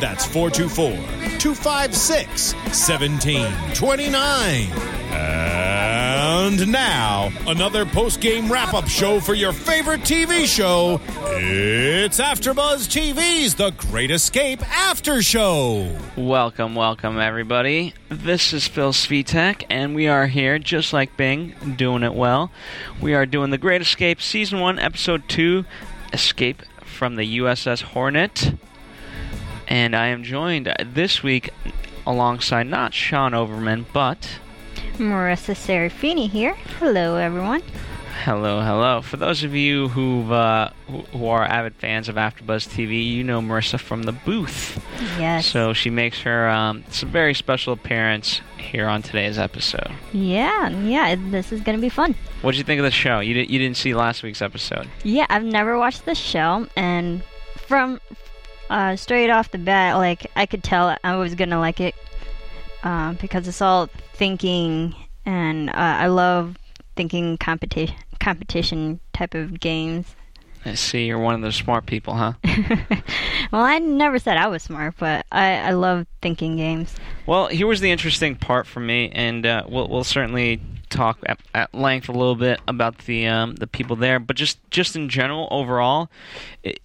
That's 424 256 1729. And now, another post game wrap up show for your favorite TV show. It's AfterBuzz TV's The Great Escape After Show. Welcome, welcome, everybody. This is Phil Svitek, and we are here, just like Bing, doing it well. We are doing The Great Escape, Season 1, Episode 2, Escape from the USS Hornet. And I am joined this week alongside not Sean Overman, but Marisa Serafini here. Hello, everyone. Hello, hello. For those of you who've, uh, who, who are avid fans of AfterBuzz TV, you know Marisa from the booth. Yes. So she makes her um, it's a very special appearance here on today's episode. yeah, yeah, this is gonna be fun. What did you think of the show? You didn't you didn't see last week's episode. Yeah, I've never watched the show, and from uh, straight off the bat, like I could tell I was gonna like it uh, because it's all thinking, and uh, I love thinking competition competition type of games. I see you're one of those smart people, huh? Well, I never said I was smart, but I, I love thinking games. Well, here was the interesting part for me, and uh, we'll we'll certainly talk at, at length a little bit about the um, the people there, but just just in general, overall, it,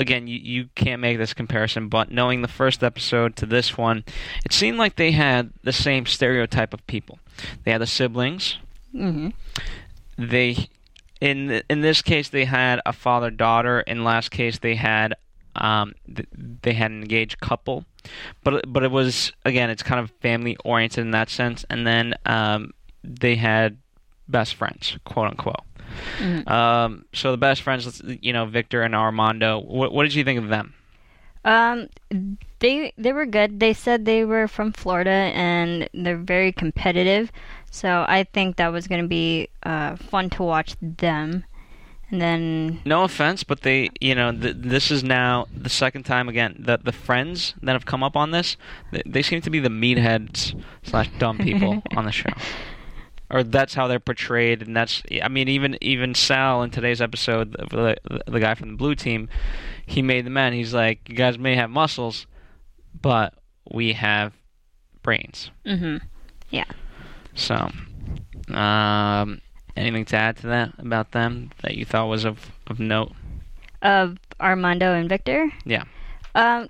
again, you you can't make this comparison, but knowing the first episode to this one, it seemed like they had the same stereotype of people. They had the siblings. hmm They in in this case they had a father daughter. In last case they had um, th- they had an engaged couple, but but it was again it's kind of family oriented in that sense. And then um, they had best friends, quote unquote. Um, so the best friends, you know, Victor and Armando. What, what did you think of them? Um, they they were good. They said they were from Florida and they're very competitive. So I think that was going to be uh, fun to watch them. And then No offense, but they, you know, th- this is now the second time again that the friends that have come up on this. They, they seem to be the meatheads slash dumb people on the show, or that's how they're portrayed. And that's, I mean, even even Sal in today's episode, the, the, the guy from the blue team, he made the men. He's like, you guys may have muscles, but we have brains. Mm-hmm. Yeah. So, um, anything to add to that about them that you thought was of of note? Of Armando and Victor? Yeah. Um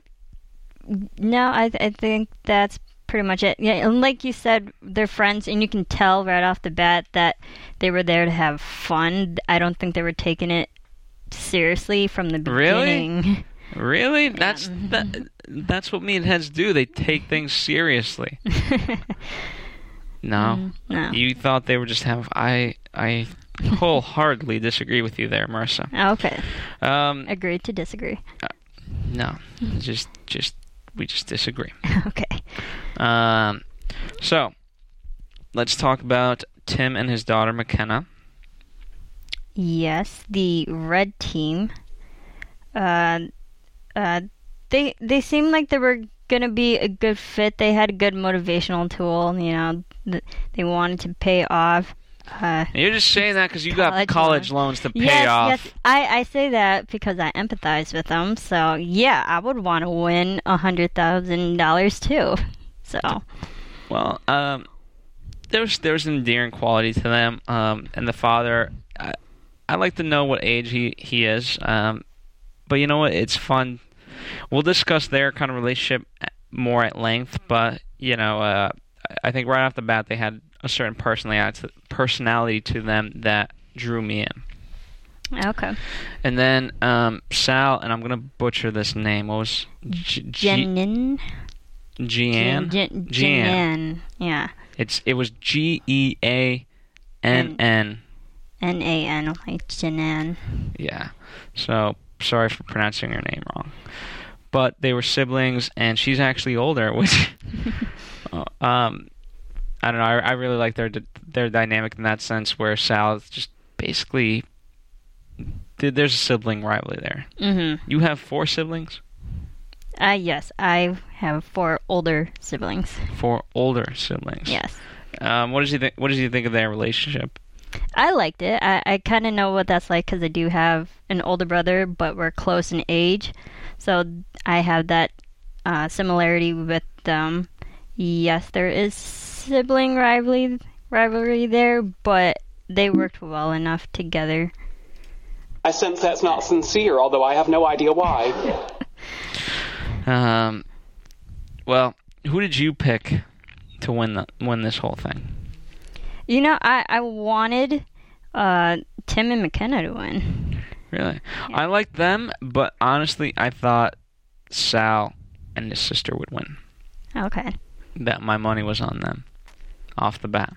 no, I I think that's pretty much it. Yeah, and like you said, they're friends and you can tell right off the bat that they were there to have fun. I don't think they were taking it seriously from the Really? beginning. Really? That's that. That's what meatheads do. They take things seriously. No, no. you thought they were just have. I I wholeheartedly disagree with you there, Marisa. okay. Um, Agreed to disagree. no, just just we just disagree. okay. Um, so let's talk about Tim and his daughter McKenna. Yes, the red team. Uh, uh, they they seemed like they were gonna be a good fit. They had a good motivational tool. You know, th- they wanted to pay off. Uh, You're just saying that because you got College college loans to pay yes, off. yes, I I say that because I empathize with them. So yeah, I would want to win a hundred thousand dollars too. So Well, um, there's there's an endearing quality to them. Um, and the father, I, I like to know what age he he is. Um, but you know what? It's fun. We'll discuss their kind of relationship more at length. But you know, uh, I think right off the bat they had a certain personality personality to them that drew me in. Okay. And then um, Sal, and I'm gonna butcher this name. What was G- G- Jenin. Jeanne? Jeanne. Yeah. It's it was G E A N N. N A N, like Jenan. Yeah. So sorry for pronouncing her name wrong. But they were siblings, and she's actually older, which uh, um, I don't know. I, I really like their their dynamic in that sense, where Sal is just basically there's a sibling rivalry there. Mm-hmm. You have four siblings, Uh, yes, I have four older siblings. four older siblings. Yes. Um, what did you think? What did you think of their relationship? I liked it. I, I kind of know what that's like because I do have an older brother, but we're close in age. So I have that uh, similarity with them. Yes, there is sibling rivalry, rivalry there, but they worked well enough together. I sense that's not sincere, although I have no idea why. Um, well, who did you pick to win the win this whole thing? You know, I, I wanted uh, Tim and McKenna to win. Really, I liked them, but honestly, I thought Sal and his sister would win. Okay. That my money was on them off the bat,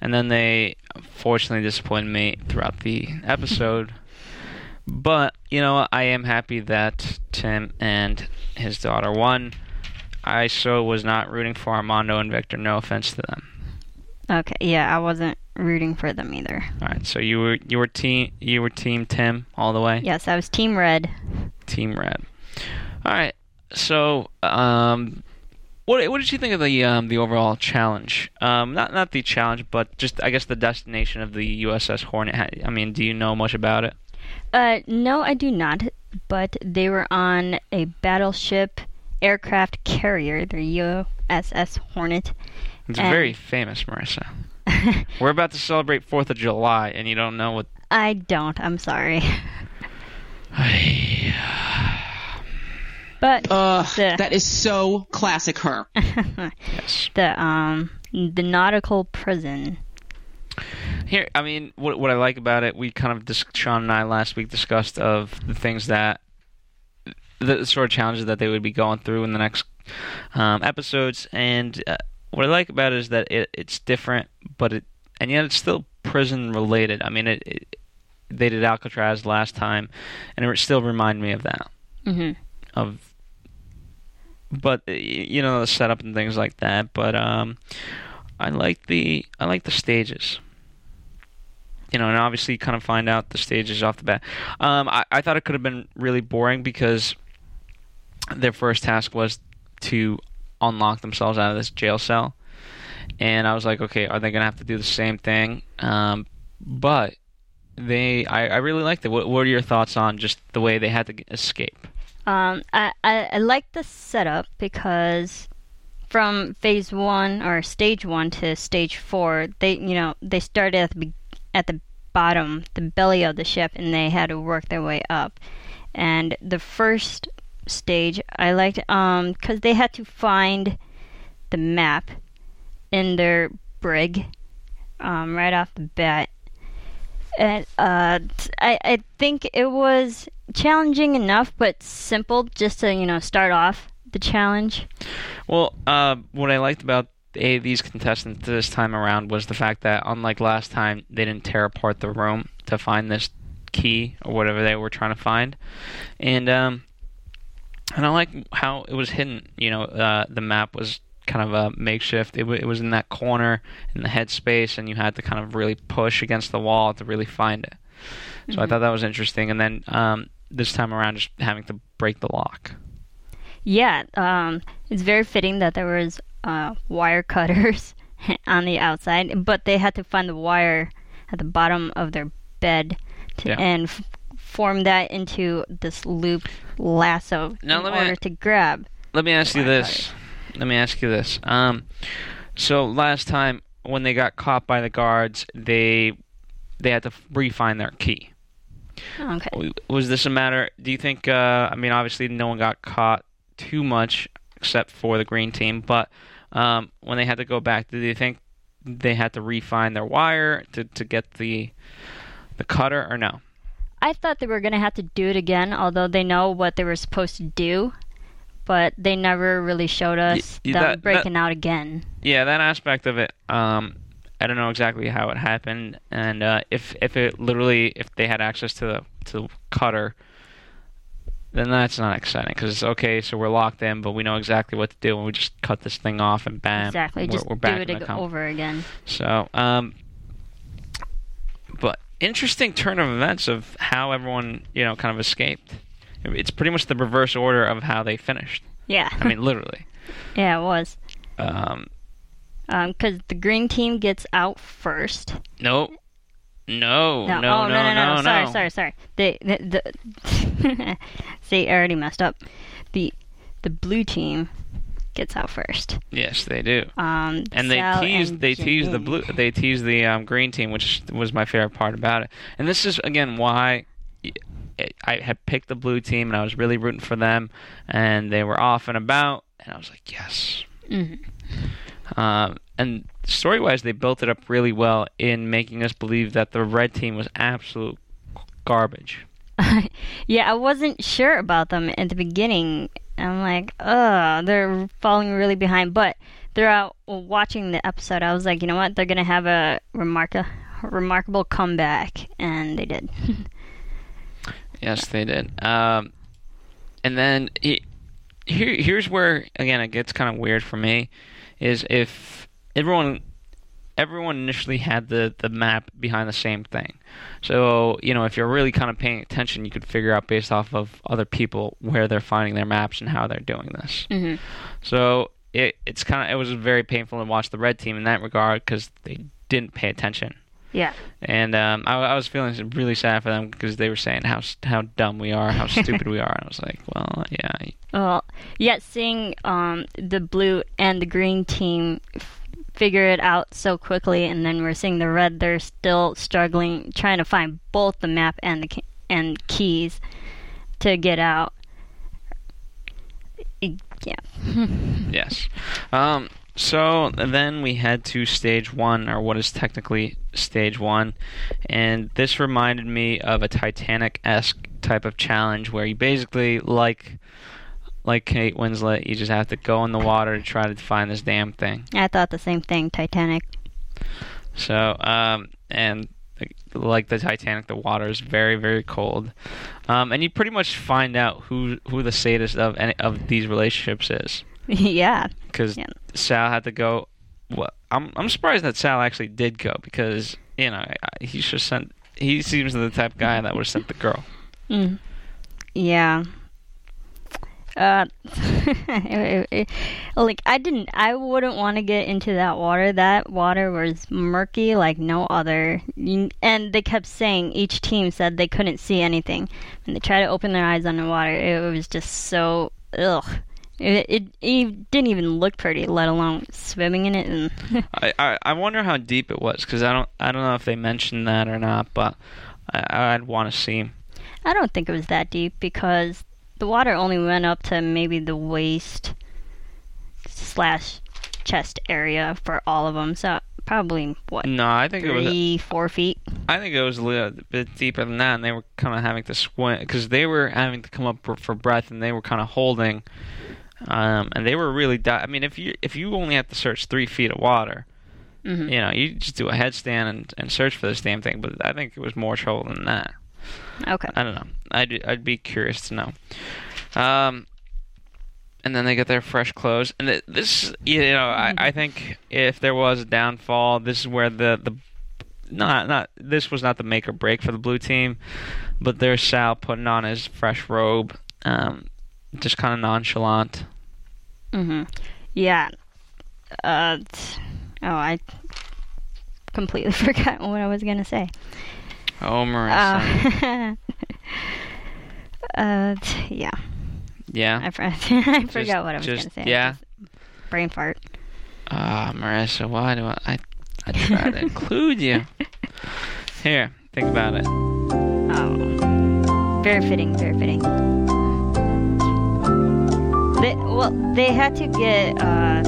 and then they fortunately disappointed me throughout the episode. But you know, I am happy that Tim and his daughter won. I so was not rooting for Armando and Victor. No offense to them. Okay. Yeah, I wasn't rooting for them either. All right, so you were you were team you were team Tim all the way. Yes, I was Team Red. Team Red. All right, so um, what what did you think of the um the overall challenge? Um, not not the challenge, but just I guess the destination of the USS Hornet. I mean, do you know much about it? Uh, no, I do not. But they were on a battleship aircraft carrier, the USS Hornet. It's And- very famous, Marisa. We're about to celebrate Fourth of July, and you don't know what. I don't. I'm sorry. But Ugh, the, that is so classic her. yes. the um the nautical prison. Here, I mean, what what I like about it, we kind of dis- Sean and I last week discussed of the things that the sort of challenges that they would be going through in the next um, episodes, and uh, what I like about it is that it, it's different, but it and yet it's still prison related. I mean, it, it they did Alcatraz last time, and it still reminded me of that. Hmm of but you know the setup and things like that but um i like the i like the stages you know and obviously kind of find out the stages off the bat. Um i, I thought it could have been really boring because their first task was to unlock themselves out of this jail cell. And i was like okay are they gonna have to do the same thing? Um but they I, I really liked it. What, what are your thoughts on just the way they had to escape? Um, I, I I like the setup because from phase one or stage one to stage four, they you know they started at the at the bottom, the belly of the ship, and they had to work their way up. And the first stage I liked um because they had to find the map in their brig um, right off the bat. And uh, I I think it was challenging enough, but simple just to you know start off the challenge. Well, uh, what I liked about these contestants this time around was the fact that, unlike last time, they didn't tear apart the room to find this key or whatever they were trying to find, and um, and I like how it was hidden. You know, uh, the map was kind of a makeshift. It, w- it was in that corner in the headspace, and you had to kind of really push against the wall to really find it. So I thought that was interesting. And then um, this time around, just having to break the lock. Yeah, um, it's very fitting that there was uh, wire cutters on the outside, but they had to find the wire at the bottom of their bed to, Yeah. and f- form that into this loop lasso Now in let me- order to grab. Let me ask you this. Let me ask you this. Um, so last time when they got caught by the guards, they they had to re-find their key. Okay. Was this a matter? Do you think? Uh, I mean, obviously, no one got caught too much except for the green team. But um, when they had to go back, did you think they had to re-find their wire to to get the the cutter or no? I thought they were gonna have to do it again, although they know what they were supposed to do, but they never really showed us them that- that- breaking out again. Yeah, that aspect of it. Um, I don't know exactly how it happened, and uh, if if it literally if they had access to the to the cutter, then that's not exciting because it's okay. So we're locked in, but we know exactly what to do, and we just cut this thing off, and bam, exactly, we're, just we're back do it over again. So, um, but interesting turn of events of how everyone you know kind of escaped. It's pretty much the reverse order of how they finished. Yeah, I mean, literally. yeah, it was. Um, because the green team gets out first. no, no, no, no, oh, no, no, no, no, Sorry, no. sorry, sorry. The, the, the See, I already messed up. The the blue team gets out first. Yes, they do. Um, and they teased and they teased the blue they teased the um, green team, which was my favorite part about it. And this is again why I had picked the blue team, and I was really rooting for them, and they were off and about, and I was like, yes. Um, and story wise, they built it up really well in making us believe that the red team was absolute garbage. yeah, I wasn't sure about them at the beginning. I'm like, ugh, they're falling really behind. But throughout watching the episode, I was like, you know what? They're gonna have a remarka- remarkable comeback, and they did. Yes, they did. Um, and then he, here, here's where again it gets kind of weird for me, is if everyone, everyone initially had the the map behind the same thing. So you know, if you're really kind of paying attention, you could figure out based off of other people where they're finding their maps and how they're doing this. hmm So it it's kind of it was very painful to watch the red team in that regard because they didn't pay attention. Yeah. And um, I, I was feeling really sad for them because they were saying how how dumb we are, how stupid we are, and I was like, well, yeah, Well, yet seeing um, the blue and the green team f- figure it out so quickly, and then we're seeing the red, they're still struggling, trying to find both the map and the and keys to get out. Yeah. yes. Um, so then we head to stage one, or what is technically stage one, and this reminded me of a Titanic-esque type of challenge where you basically like. Like Kate Winslet, you just have to go in the water to try to find this damn thing. I thought the same thing, Titanic. So, um, and like the Titanic, the water is very, very cold, um, and you pretty much find out who who the sadist of any of these relationships is, yeah. because Yeah. Sal had to go. Well, I'm I'm surprised that Sal actually did go because you know he should sent. He seems the type of guy that would have sent the girl. Mm. Yeah. Uh, it- it- like I didn't, I wouldn't want to get into that water. That water was murky like no other. And they kept saying each team said they couldn't see anything, and they tried to open their eyes underwater. It was just so ugh. It, it, it didn't even look pretty, let alone swimming in it. And I, I I wonder how deep it was because I don't I don't know if they mentioned that or not, but I, I'd want to see. I don't think it was that deep because the water only went up to maybe the waist slash chest area for all of them. So probably what No, I think it was three, four feet. I think it was a little bit deeper than that, and they were kind of having to swim because they were having to come up for, for breath, and they were kind of holding, um, and they were really. Di- I mean, if you if you only have to search three feet of water, Mhm. you know, you just do a headstand and, and search for this damn thing. But I think it was more trouble than that. Okay. I don't know. I'd I'd be curious to know. Um, and then they get their fresh clothes, and th- this, you know, I, I think if there was a downfall, this is where the the not not this was not the make or break for the blue team, but there's Sal putting on his fresh robe, um, just kind of nonchalant. Mhm. Yeah. Uh. Oh, I completely forgot what I was gonna say. Oh, Marisa, Uh. uh. Yeah. yeah, I, for- I forgot what I was just- gonna say. yeah. Brain fart. ah, Marisa, why do I I, I try to include you? Here, think about it. Oh, very fitting, very fitting. Well, they had to get, uh,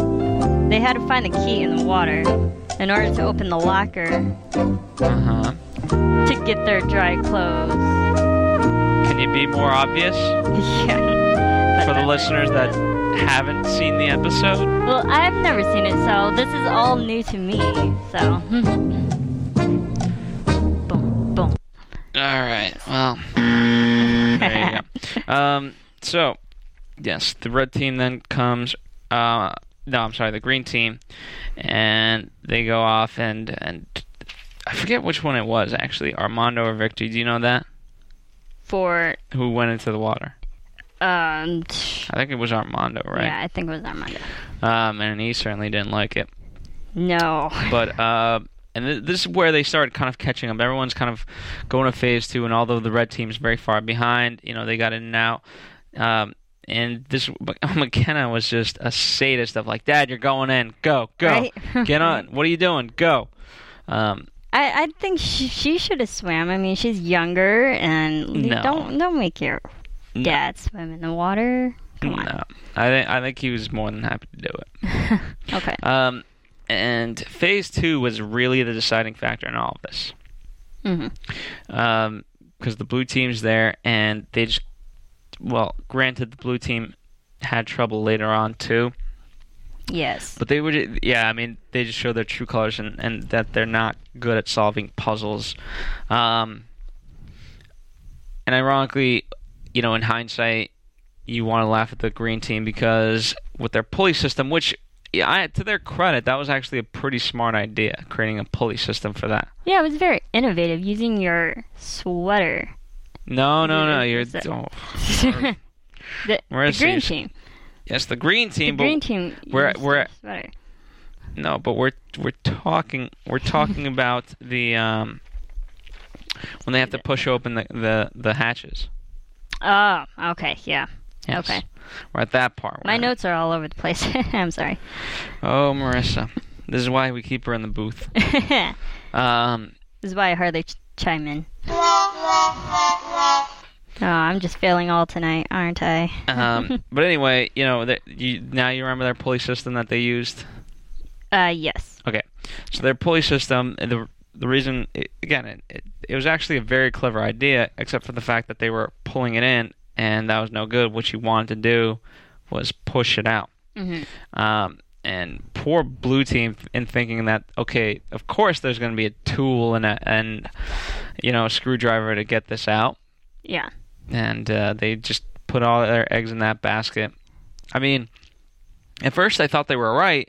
they had to find the key in the water in order to open the locker. Uh huh. to get their dry clothes. Can you be more obvious yeah. For the listeners that haven't seen the episode? Well, I've never seen it, so this is all new to me. So. boom, boom. All right. Well, there you go. Um, so, yes, the red team then comes. Uh, no, I'm sorry, the green team, and they go off and and I forget which one it was actually, Armando or Victor. Do you know that? For Who went into the water? um. I think it was Armando, right? Yeah, I think it was Armando. Um, and he certainly didn't like it. No. But uh, and th- this is where they started kind of catching up. Everyone's kind of going to phase two, and although the red team's very far behind, you know they got in and out. Um, and this McKenna was just a sadist of like, Dad, you're going in, go, go, Right? get on. What are you doing? Go. Um, I, I think she, she should have swam. I mean, she's younger, and No. don't don't make your dad swim in the water. Come on. no, I think I think he was more than happy to do it. Okay. Um, and phase two was really the deciding factor in all of this. Mm-hmm. Um, because the blue team's there, and they just, well, granted, the blue team had trouble later on too, Yes. but they would, yeah, I mean, they just show their true colors and, and that they're not good at solving puzzles. Um, and ironically, you know, in hindsight, you want to laugh at the green team because with their pulley system, which yeah, I, to their credit, that was actually a pretty smart idea, creating a pulley system for that. Yeah, it was very innovative using your sweater. No, no, no, you're. Oh, the, the green team. yes, the green team, the green team. we're- we're- sweater. no, but we're we're talking we're talking about the um when they have to push open the the, the hatches. Oh, okay, yeah. Yes. Okay. We're at that part. My notes are all over the place. I'm sorry. Oh, Marisa, this is why we keep her in the booth. this Um, is why I hardly chime in. Oh, I'm just failing all tonight, aren't I? um, but anyway, you know, that you now you remember their pulley system that they used. Uh, yes. Okay, so their pulley system, the the reason it, again, it, it it was actually a very clever idea, except for the fact that they were pulling it in, and that was no good. What you wanted to do was push it out. Mhm. Um, and poor blue team in thinking that okay, of course there's going to be a tool and a and you know a screwdriver to get this out, Yeah. and uh, they just put all their eggs in that basket. I mean, at first I thought they were right.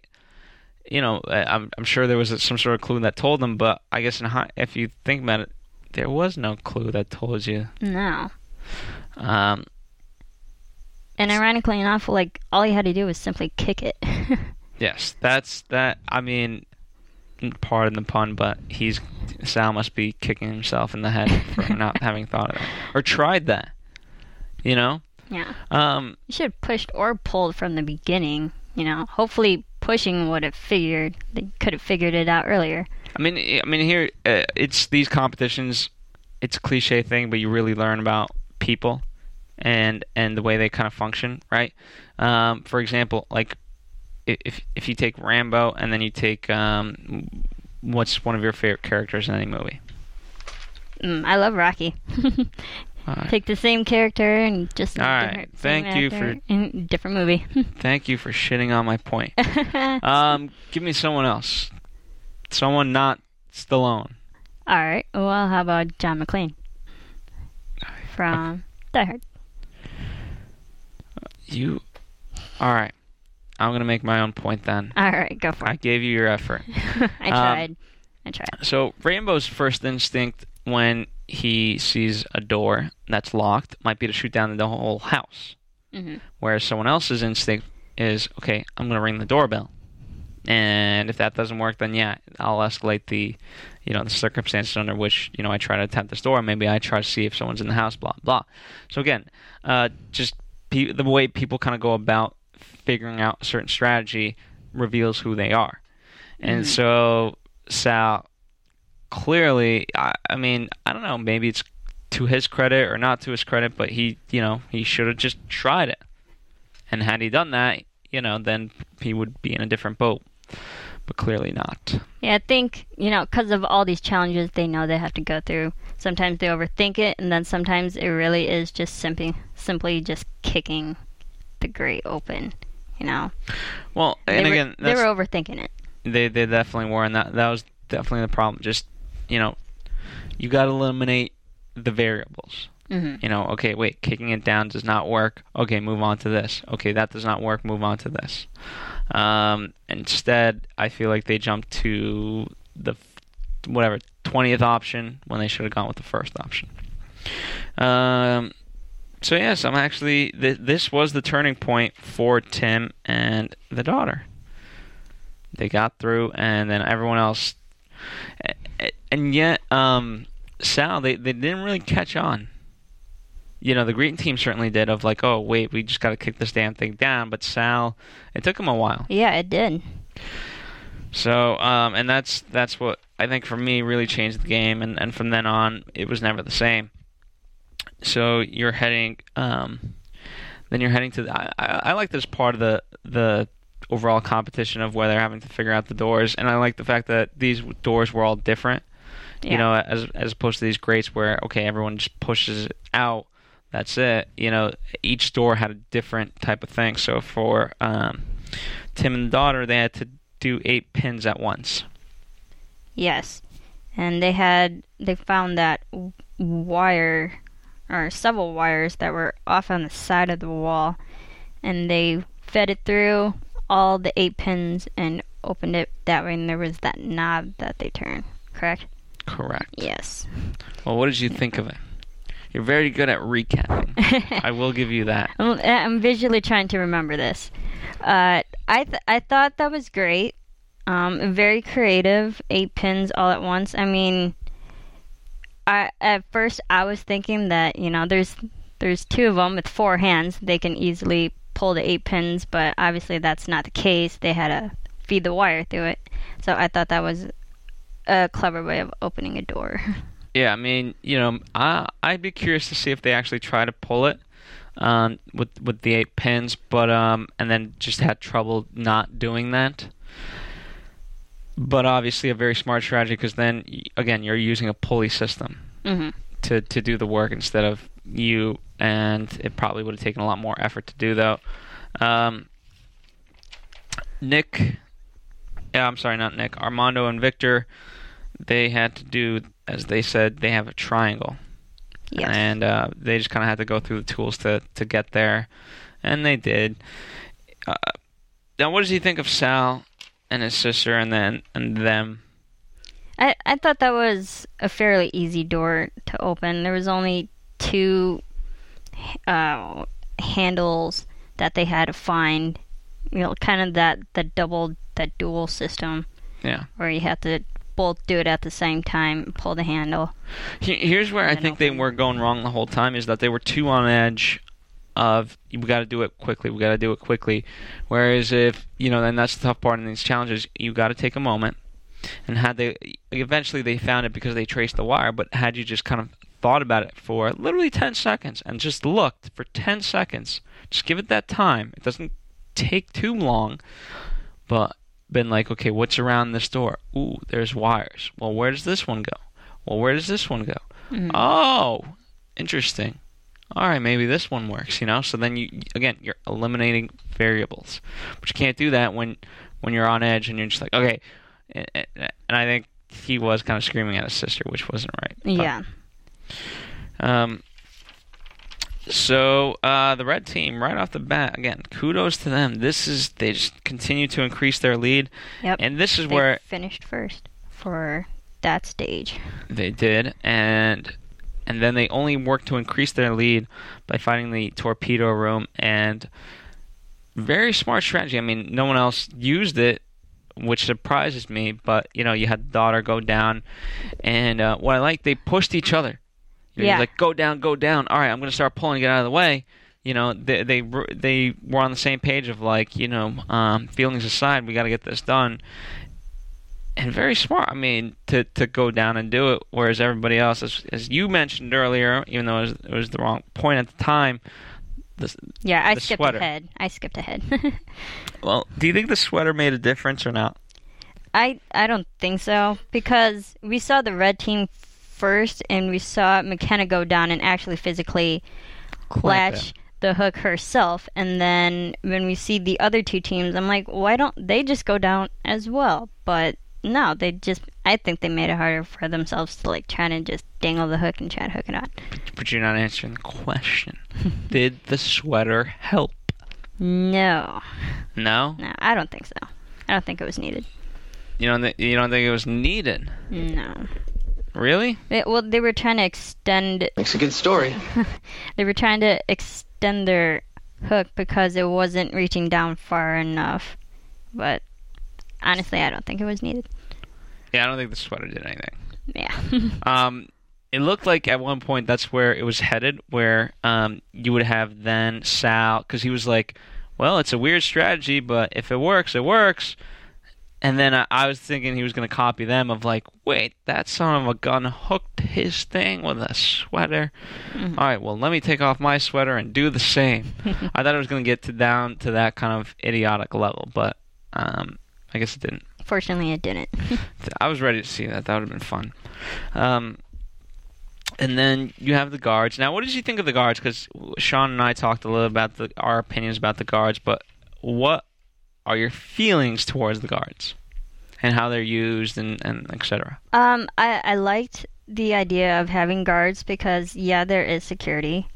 You know, I'm I'm sure there was some sort of clue that told them, but I guess in hi- if you think about it, there was no clue that told you. No. Um, And ironically enough, like all you had to do was simply kick it. yes, that's that. I mean, pardon the pun, but he's Sal must be kicking himself in the head for not having thought of that or tried that. You know, yeah. um, You should have pushed or pulled from the beginning. You know, hopefully pushing would have figured they could have figured it out earlier. I mean, I mean, here uh, it's these competitions. It's a cliche thing, but you really learn about people and and the way they kind of function, right? Um, for example, like if if you take Rambo and then you take um, what's one of your favorite characters in any movie? Mm, I love Rocky. Alright. Take the same character and just All right. Thank you for- in different movie. Thank you for shitting on my point. um, give me someone else, someone not Stallone. All right. Well, how about John McClane from Die Hard? You, all right. I'm gonna make my own point then. All right, go for it. I gave you your effort. I tried. I tried. So Rambo's first instinct when he sees a door that's locked might be to shoot down the whole house. hmm Whereas someone else's instinct is, okay, I'm going to ring the doorbell. And if that doesn't work, then yeah, I'll escalate the, you know, the circumstances under which you know I try to attempt this door. Maybe I try to see if someone's in the house. Blah blah. So again, uh, just pe- the way people kind of go about figuring out a certain strategy reveals who they are. And mm-hmm. so Sal clearly, I, I mean, I don't know, maybe it's to his credit or not to his credit, but he, you know, he should have just tried it. And had he done that, you know, then he would be in a different boat. but clearly not. Yeah, I think, you know, because of all these challenges they know they have to go through, sometimes they overthink it, and then sometimes it really is just simply, simply just kicking the grate open, you know? Well, They and were, again, they were overthinking it. they they definitely were, and that that was definitely the problem. Just you know, you got to eliminate the variables. hmm You know, okay, wait, kicking it down does not work. Okay, move on to this. Okay, that does not work. Move on to this. Um, instead, I feel like they jumped to the whatever twentieth option when they should have gone with the first option. Um, so yes, I'm actually th- this was the turning point for Tim and the daughter. They got through, and then everyone else, and yet, um, Sal, they they didn't really catch on you know, the green team certainly did of like, oh wait, we just got to kick this damn thing down. But Sal, it took him a while. Yeah, it did. So, um, and that's that's what I think for me really changed the game, and and from then on, it was never the same. So you're heading, um, then you're heading to. The, I, I like this part of the the overall competition of where they're having to figure out the doors, and I like the fact that these doors were all different. Yeah. You know, as as opposed to these grates where okay, everyone just pushes it out. That's it. You know, each door had a different type of thing. So for um, Tim and the daughter, they had to do eight pins at once. Yes, and they had they found that wire or several wires that were off on the side of the wall, and they fed it through all the eight pins and opened it that way. And there was that knob that they turned. Correct? Correct. Yes. Well, what did you think of it? You're very good at recapping. I will give you that. I'm, I'm visually trying to remember this. Uh, I th- I thought that was great. Um, very creative. Eight pins all at once. I mean, I at first I was thinking that you know there's there's two of them with four hands. They can easily pull the eight pins, but obviously that's not the case. They had to feed the wire through it. So I thought that was a clever way of opening a door. Yeah, I mean, you know, I I'd be curious to see if they actually try to pull it um, with with the eight pins, but um, and then just had trouble not doing that. But obviously, a very smart strategy because then again, you're using a pulley system hmm to to do the work instead of you, and it probably would have taken a lot more effort to do though. Um, Nick, yeah, I'm sorry, not Nick. Armando and Victor, they had to do as they said. They have a triangle, Yes. and uh, they just kind of had to go through the tools to to get there, and they did. Uh, now, what does he think of Sal and his sister, and then and them? I, I thought that was a fairly easy door to open. There was only two uh, handles that they had to find. You know, kind of that the double that dual system Yeah. where you have to both do it at the same time, pull the handle. Here's where I think they were going wrong the whole time is that they were too on edge of we got to do it quickly, we got to do it quickly. Whereas if you know, and that's the tough part in these challenges, you got to take a moment. And had they eventually they found it because they traced the wire, but had you just kind of thought about it for literally 10 seconds and just looked for 10 seconds, just give it that time. It doesn't take too long, but been like, okay, what's around this door? Ooh, there's wires. Well, where does this one go? Well, where does this one go? Mm-hmm. Oh, interesting. All right, maybe this one works, you know? So then you again, you're eliminating variables. But you can't do that when when you're on edge and you're just like, okay. And and I think he was kind of screaming at his sister, which wasn't right. But, Yeah. Um so uh, the red team, right off the bat, again, kudos to them. This is they just continue to increase their lead, Yep. and this is where they where finished first for that stage. They did, and and then they only worked to increase their lead by finding the torpedo room and very smart strategy. I mean, no one else used it, which surprises me. But you know, you had the daughter go down, and uh, what I like, they pushed each other. You know, Yeah. like go down, go down. All right, I'm gonna start pulling get out of the way. You know, they they were- they were on the same page of like, you know, um, feelings aside, we got to get this done and very smart. I mean, to to go down and do it, whereas everybody else, as as you mentioned earlier, even though it was, it was the wrong point at the time. The, Yeah, I The skipped sweater. ahead. I skipped ahead. well, do you think the sweater made a difference or not? I I don't think so because we saw the red team first, and we saw McKenna go down and actually physically latch the hook herself. And then when we see the other two teams, I'm like, why don't they just go down as well? But no, they just. I think they made it harder for themselves to like try to just dangle the hook and try to hook it on. But you're not answering the question. Did the sweater help? No, No. no, I don't think so. I don't think it was needed. You don't. Th- you don't think it was needed? No. Really? It, well, they were trying to extend. Makes a good story. They were trying to extend their hook because it wasn't reaching down far enough. But honestly, I don't think it was needed. Yeah, I don't think the sweater did anything. Yeah. Um, it looked like at one point that's where it was headed, where um, you would have then Sal, because he was like, "Well, it's a weird strategy, but if it works, it works." And then I, I was thinking he was going to copy them of like, "Wait, that son of a gun hooked his thing with a sweater." All right, well, let me take off my sweater and do the same. I thought it was going to get to down to that kind of idiotic level, but um, I guess it didn't. Fortunately, it didn't. I was ready to see that. That would have been fun. Um, and then you have the guards. Now, what did you think of the guards? Because Sean and I talked a little about the, our opinions about the guards, but what are your feelings towards the guards and how they're used and, and etc. um, I I liked the idea of having guards because yeah, there is security.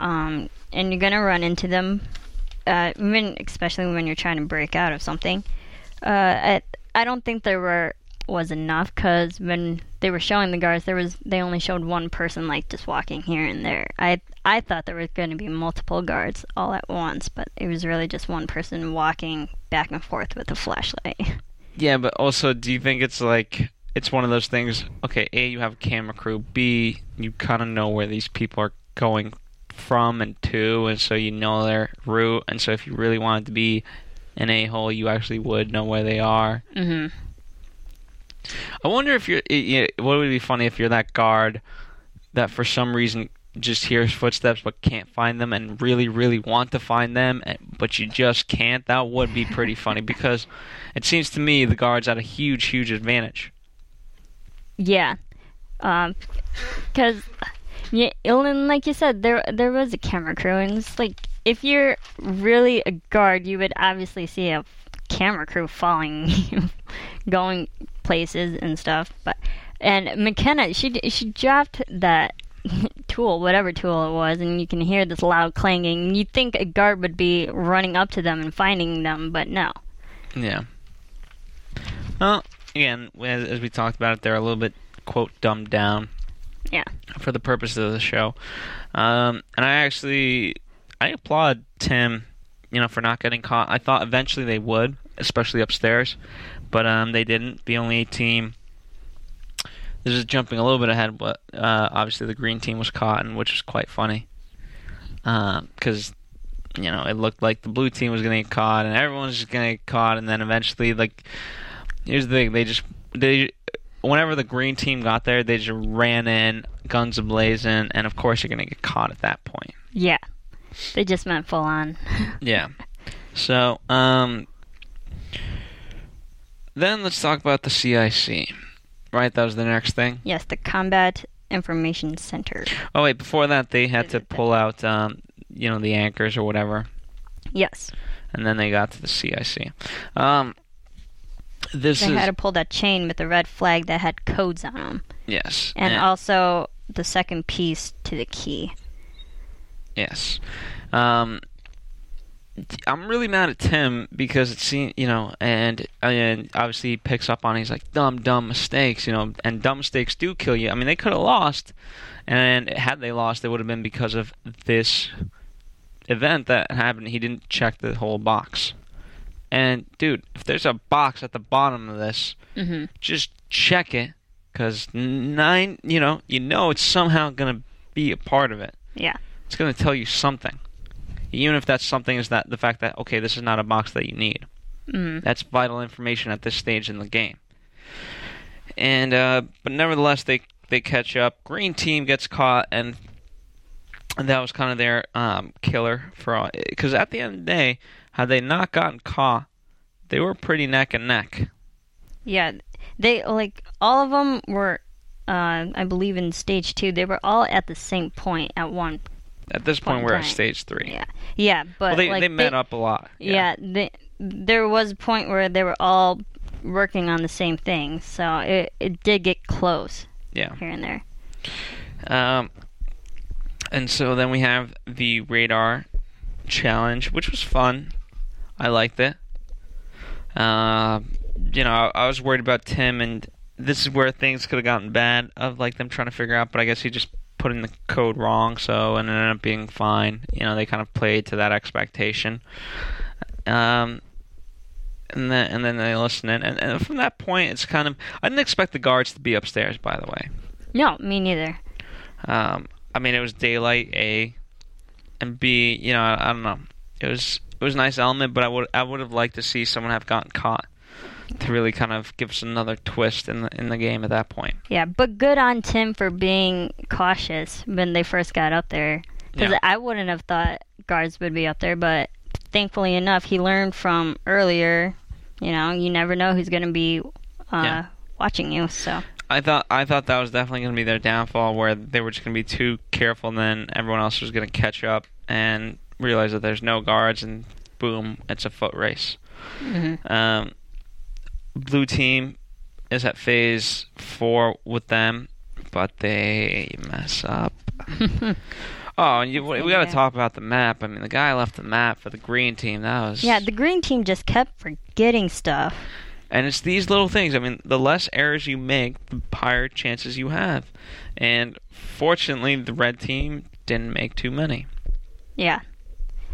Um, and you're gonna run into them, uh, when especially when you're trying to break out of something. Uh, I I don't think there were was enough because when they were showing the guards, there was they only showed one person like just walking here and there. I I thought there was going to be multiple guards all at once, but it was really just one person walking back and forth with a flashlight. Yeah, but also, do you think it's like it's one of those things? Okay, a you have a camera crew. B you kind of know where these people are going from and to, and so you know their route. And so if you really wanted to be an a hole, you actually would know where they are. Mhm. I wonder if you're. i- i- What would be funny if you're that guard that for some reason just hears footsteps but can't find them and really, really want to find them, and- but you just can't. That would be pretty funny because it seems to me the guards had a huge, huge advantage. Yeah, um, because yeah, and like you said, there there was a camera crew, and it's like if you're really a guard, you would obviously see a camera crew following you, going places and stuff. But and McKenna, she she dropped that tool, whatever tool it was, and you can hear this loud clanging. You'd think a guard would be running up to them and finding them, but no. Yeah. Well, again, as, as we talked about it, they're a little bit quote dumbed down. Yeah. For the purposes of the show, um, and I actually I applaud Tim, you know, for not getting caught. I thought eventually they would, especially upstairs, but um, they didn't. The only team. This is jumping a little bit ahead, but uh, obviously the green team was caught, and which was quite funny, because you know it looked like the blue team was going to get caught, and everyone was just going to get caught, and then eventually, like, here's the thing: they just they whenever the green team got there, they just ran in, guns ablazing, and of course you're going to get caught at that point. Yeah, they just went full on. Yeah. So, um, then let's talk about the CIC. Right, that was the next thing. Yes, the Combat Information Center. Oh wait, before that they had to pull out, um, you know, the anchors or whatever, Yes, and then they got to the CIC. Um, this they is had to pull that chain with the red flag that had codes on them, yes, and also the second piece to the key. Yes. Um, I'm really mad at Tim because it seems, you know, and and obviously he picks up on it, he's like dumb, dumb mistakes, you know, and dumb mistakes do kill you. I mean, they could have lost, and had they lost, it would have been because of this event that happened. He didn't check the whole box. And dude, if there's a box at the bottom of this, hmm just check it, because nine, you know, you know it's somehow gonna be a part of it Yeah, it's going to tell you something. Even if that something is that the fact that okay, this is not a box that you need. mm That's vital information at this stage in the game. And uh, but nevertheless, they they catch up. Green team gets caught, and that was kind of their um, killer for because at the end of the day, had they not gotten caught, they were pretty neck and neck. Yeah, they like all of them were. Uh, I believe in stage two, they were all at the same point at one. At this point, Point we're at stage three. Yeah, yeah, but Well, they like, they met up a lot. Yeah, they, there was a point where they were all working on the same thing, so it it did get close Yeah. here and there. Um, and so then we have the radar challenge, which was fun. I liked it. Uh, you know, I, I was worried about Tim, and this is where things could have gotten bad of like them trying to figure out. But I guess he just put in the code wrong, so and it ended up being fine. You know, they kind of played to that expectation. Um, and then and then they listen in, and, and from that point, it's kind of I didn't expect the guards to be upstairs. By the way. No, me neither. Um, I mean, it was daylight, A, and B. You know, I, I don't know. It was it was a nice element, but I would I would have liked to see someone have gotten caught to really kind of give us another twist in the in the game at that point. Yeah, but good on Tim for being cautious when they first got up there. Because Yeah. I wouldn't have thought guards would be up there, but thankfully enough, he learned from earlier. You know, you never know who's going to be uh, Yeah. watching you. So I thought I thought that was definitely going to be their downfall, where they were just going to be too careful, and then everyone else was going to catch up and realize that there's no guards, and boom, it's a foot race. Mhm. Um, blue team is at phase four with them, but they mess up. oh, and you, we got to talk about the map. I mean, the guy left the map for the green team. That was yeah, the green team just kept forgetting stuff. and it's these little things. I mean, the less errors you make, the higher chances you have. And fortunately, the red team didn't make too many. Yeah,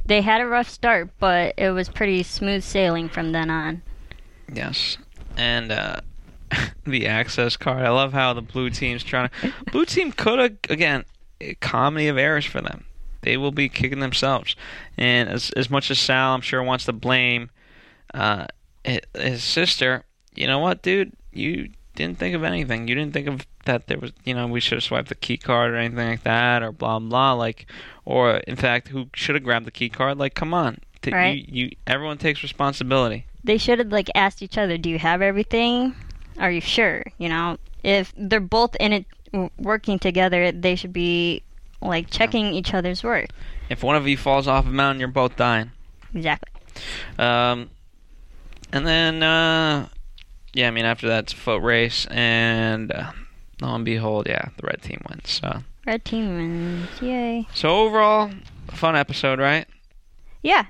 they had a rough start, but it was pretty smooth sailing from then on. Yes. And uh, the access card. I love how the blue team's trying to. Blue team could have, again, a comedy of errors for them. They will be kicking themselves. And as, as much as Sal, I'm sure, wants to blame uh, his sister, you know what, dude? You didn't think of anything. You didn't think of that there was, you know, we should have swiped the key card or anything like that, or blah blah. Like, or in fact, who should have grabbed the key card? Like, come on, Right. you, you, everyone takes responsibility. They should have like asked each other, "Do you have everything? Are you sure?" You know, if they're both in it working together, they should be like checking each other's work. If one of you falls off a mountain, you're both dying. Exactly. Um, and then, uh, yeah, I mean, after that, it's a foot race, and uh, lo and behold, yeah, the red team wins. So, Red team wins. Yay. so overall, fun episode, right? Yeah.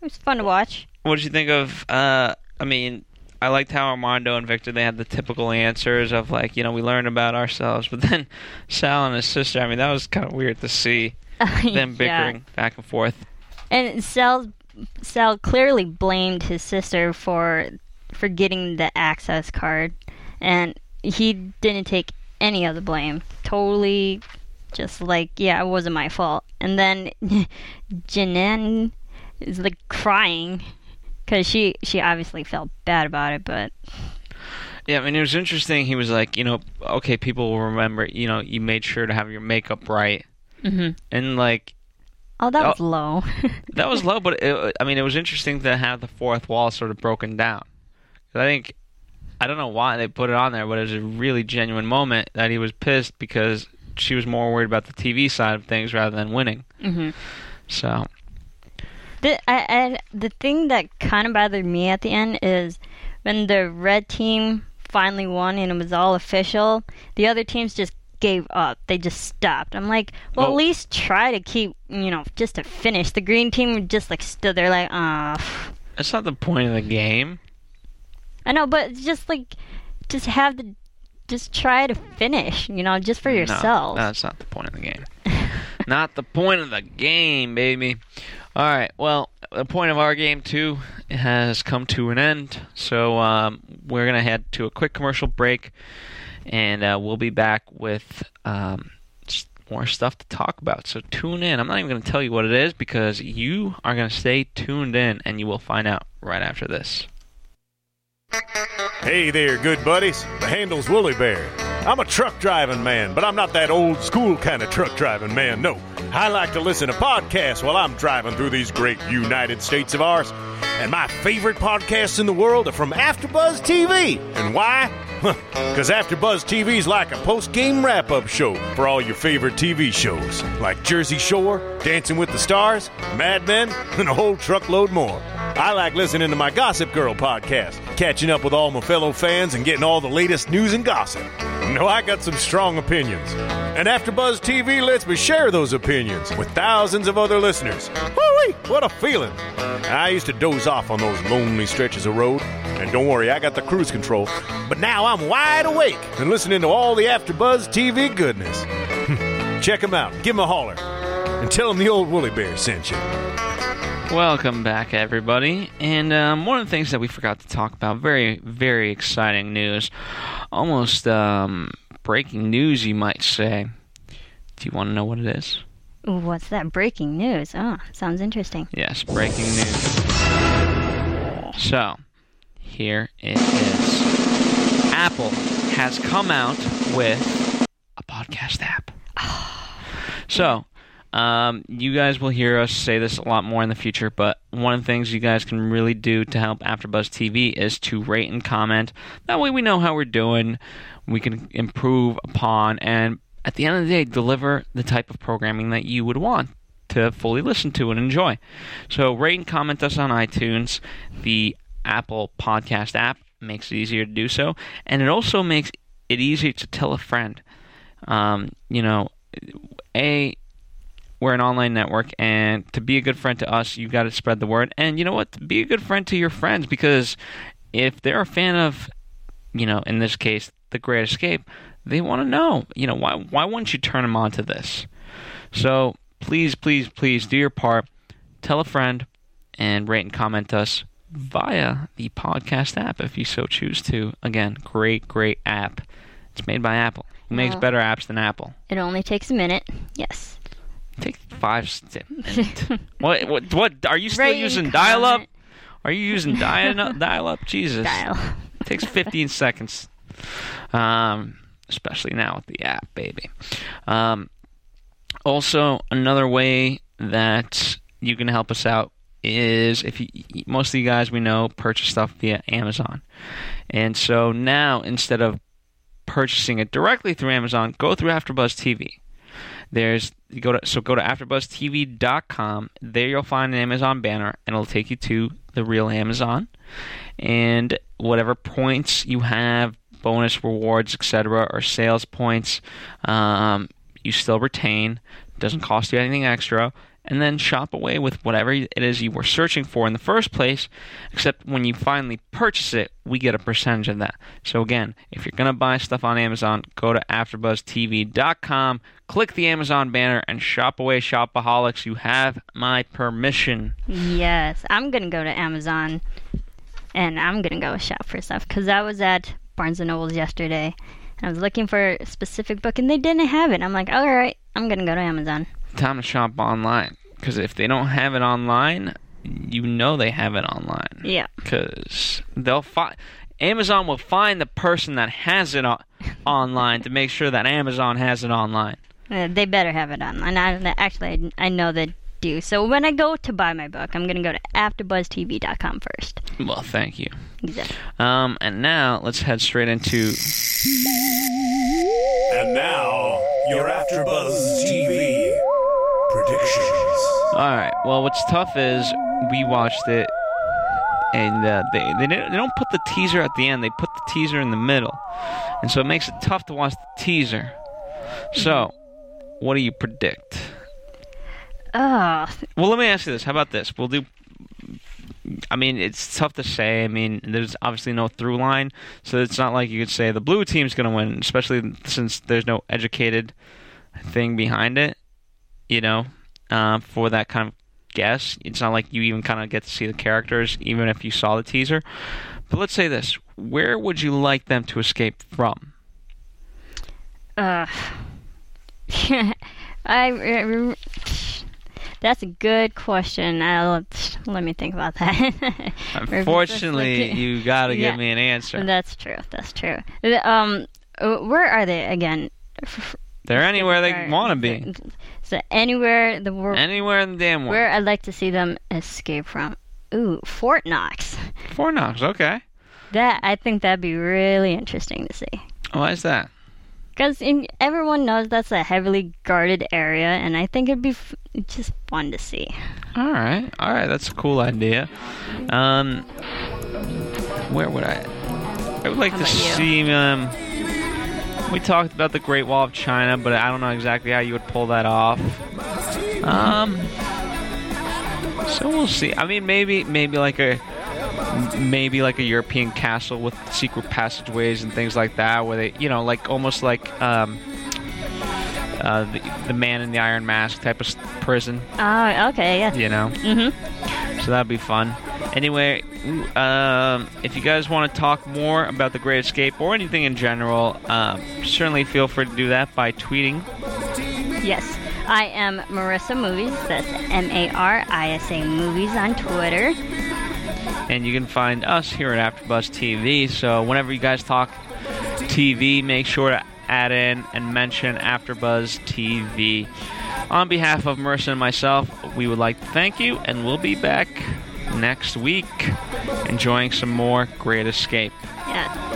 It was fun to watch. What did you think of? Uh, I mean, I liked how Armando and Victor they had the typical answers of like, you know, we learned about ourselves, but then Sal and his sister. I mean, that was kind of weird to see them bickering back and forth. And Sal, Sal clearly blamed his sister for for getting the access card, and he didn't take any of the blame. Totally, just like yeah, it wasn't my fault. And then Janan is like crying because she she obviously felt bad about it, but Yeah, I mean, it was interesting. He was like, you know, okay, people will remember, you know, you made sure to have your makeup right. hmm And like, oh, that Oh. was low. that was low, but it, I mean, it was interesting to have the fourth wall sort of broken down. 'Cause I think, I don't know why they put it on there, but it was a really genuine moment that he was pissed because she was more worried about the TV side of things rather than winning. hmm So, The I, I, the thing that kind of bothered me at the end is when the red team finally won and it was all official. The other teams just gave up. They just stopped. I'm like, well, Well- at least try to keep, you know, just to finish. The green team just like stood there like, ah. that's not the point of the game. I know, but just like, just have the, just try to finish. You know, just for No, yourself. that's not the point of the game. not the point of the game, baby. All right. Well, the point of our game too has come to an end. So um, we're gonna head to a quick commercial break, and uh, we'll be back with um, more stuff to talk about. So tune in. I'm not even gonna tell you what it is because you are gonna stay tuned in, and you will find out right after this. Hey there, good buddies. The handle's Woolly Bear. I'm a truck driving man, but I'm not that old school kind of truck driving man. No, I like to listen to podcasts while I'm driving through these great United States of ours. And my favorite podcasts in the world are from AfterBuzz TV. And why? Because AfterBuzz TV is like a post-game wrap-up show for all your favorite TV shows, like Jersey Shore, Dancing with the Stars, Mad Men, and a whole truckload more. I like listening to my Gossip Girl podcast, catching up with all my fellow fans and getting all the latest news and gossip. You know, I got some strong opinions. And AfterBuzz TV lets me share those opinions with thousands of other listeners. Woo-wee, what a feeling. I used to doze off on those lonely stretches of road. And don't worry, I got the cruise control. But now I'm wide awake and listening to all the AfterBuzz TV goodness. Check them out. Give them a holler. And tell them the old woolly bear sent you. Welcome back, everybody. And um, one of the things that we forgot to talk about, very, very exciting news, almost um, breaking news, you might say. Do you want to know what it is? What's that? Breaking news. Oh, sounds interesting. Yes, breaking news. So, here it is. Apple has come out with a podcast app. So, um, you guys will hear us say this a lot more in the future, but one of the things you guys can really do to help AfterBuzz TV is to rate and comment. That way, we know how we're doing. We can improve upon, and at the end of the day, deliver the type of programming that you would want to fully listen to and enjoy. So, rate and comment us on iTunes. The Apple Podcast app makes it easier to do so, and it also makes it easier to tell a friend. Um, you know, a we're an online network, and to be a good friend to us, you got to spread the word. And you know what? Be a good friend to your friends because if they're a fan of, you know, in this case, The Great Escape, they want to know, you know, why why wouldn't you turn them on to this? So please, please, please do your part. Tell a friend and rate and comment us via the podcast app if you so choose to. Again, great, great app. It's made by Apple. Who makes Well- better apps than Apple? It only takes a minute. Yes. Take five steps. what? What? What? Are you still using dial-up? comment. Are you using dial-up? dial-up? Jesus. Dial. It takes 15 seconds. Um, especially now with the app, baby. Um, also, another way that you can help us out is if you, most of you guys we know purchase stuff via Amazon, and so now instead of purchasing it directly through Amazon, go through AfterBuzz TV. There's you go to so go to AfterBuzzTV.com. There you'll find an Amazon banner, and it'll take you to the real Amazon, and whatever points you have, bonus rewards, etc., or sales points, um, you still retain. Doesn't cost you anything extra. And then shop away with whatever it is you were searching for in the first place. Except when you finally purchase it, we get a percentage of that. So again, if you're gonna buy stuff on Amazon, go to AfterBuzzTV.com, click the Amazon banner, and shop away, shopaholics. You have my permission. Yes, I'm gonna go to Amazon, and I'm gonna go shop for stuff because I was at Barnes and Nobles yesterday, and I was looking for a specific book, and they didn't have it. I'm like, all right, I'm gonna go to Amazon. Time to shop online. Because if they don't have it online, you know they have it online. Yeah. because they'll find Amazon will find the person that has it o- online to make sure that Amazon has it online. Uh, they better have it online. I, actually, I, I know they do. So when I go to buy my book, I'm gonna go to AfterBuzzTV.com first. Well, thank you. Exactly. Um, and now let's head straight into And now, your AfterBuzz TV predictions. all right. Well, what's tough is we watched it, and uh, they they don't, they don't put the teaser at the end. They put the teaser in the middle, and so it makes it tough to watch the teaser. So, what do you predict? Oh, Well, let me ask you this. How about this? We'll do. I mean, it's tough to say. I mean, there's obviously no through line, so it's not like you could say the blue team's going to win, especially since there's no educated thing behind it. You know, uh, for that kind of guess, it's not like you even kind of get to see the characters, even if you saw the teaser. But let's say this: Where would you like them to escape from? uh, I. That's a good question. I'll, let me think about that. Unfortunately, you got to Yeah. give me an answer. That's true. That's true. Um, uh, where are they again? They're anywhere they Or- want to be. So anywhere the world Anywhere in the damn world. where I'd like to see them escape from. Ooh, Fort Knox. Fort Knox. Okay. That I think that'd be really interesting to see. Why is that? Because everyone knows that's a heavily guarded area, and I think it'd be f- just fun to see. All right, all right, that's a cool idea. Um, where would I? I would like How to see. Um, we talked about the Great Wall of China, but I don't know exactly how you would pull that off. Um, so we'll see. I mean, maybe, maybe like a, maybe like a European castle with secret passageways and things like that, where they, you know, like almost like um, uh, the, the Man in the Iron Mask type of prison Oh, okay, yeah. you know. Mm-hmm. So that'd be fun. Anyway, um, if you guys want to talk more about the Great Escape or anything in general, um, certainly feel free to do that by tweeting. Yes. I am Marisa Movies. That's M A R I S A Movies on Twitter. And you can find us here at AfterBuzz TV. So whenever you guys talk TV, make sure to add in and mention AfterBuzz TV. On behalf of Marisa and myself, we would like to thank you, and we'll be back next week enjoying some more Great Escape. Yeah.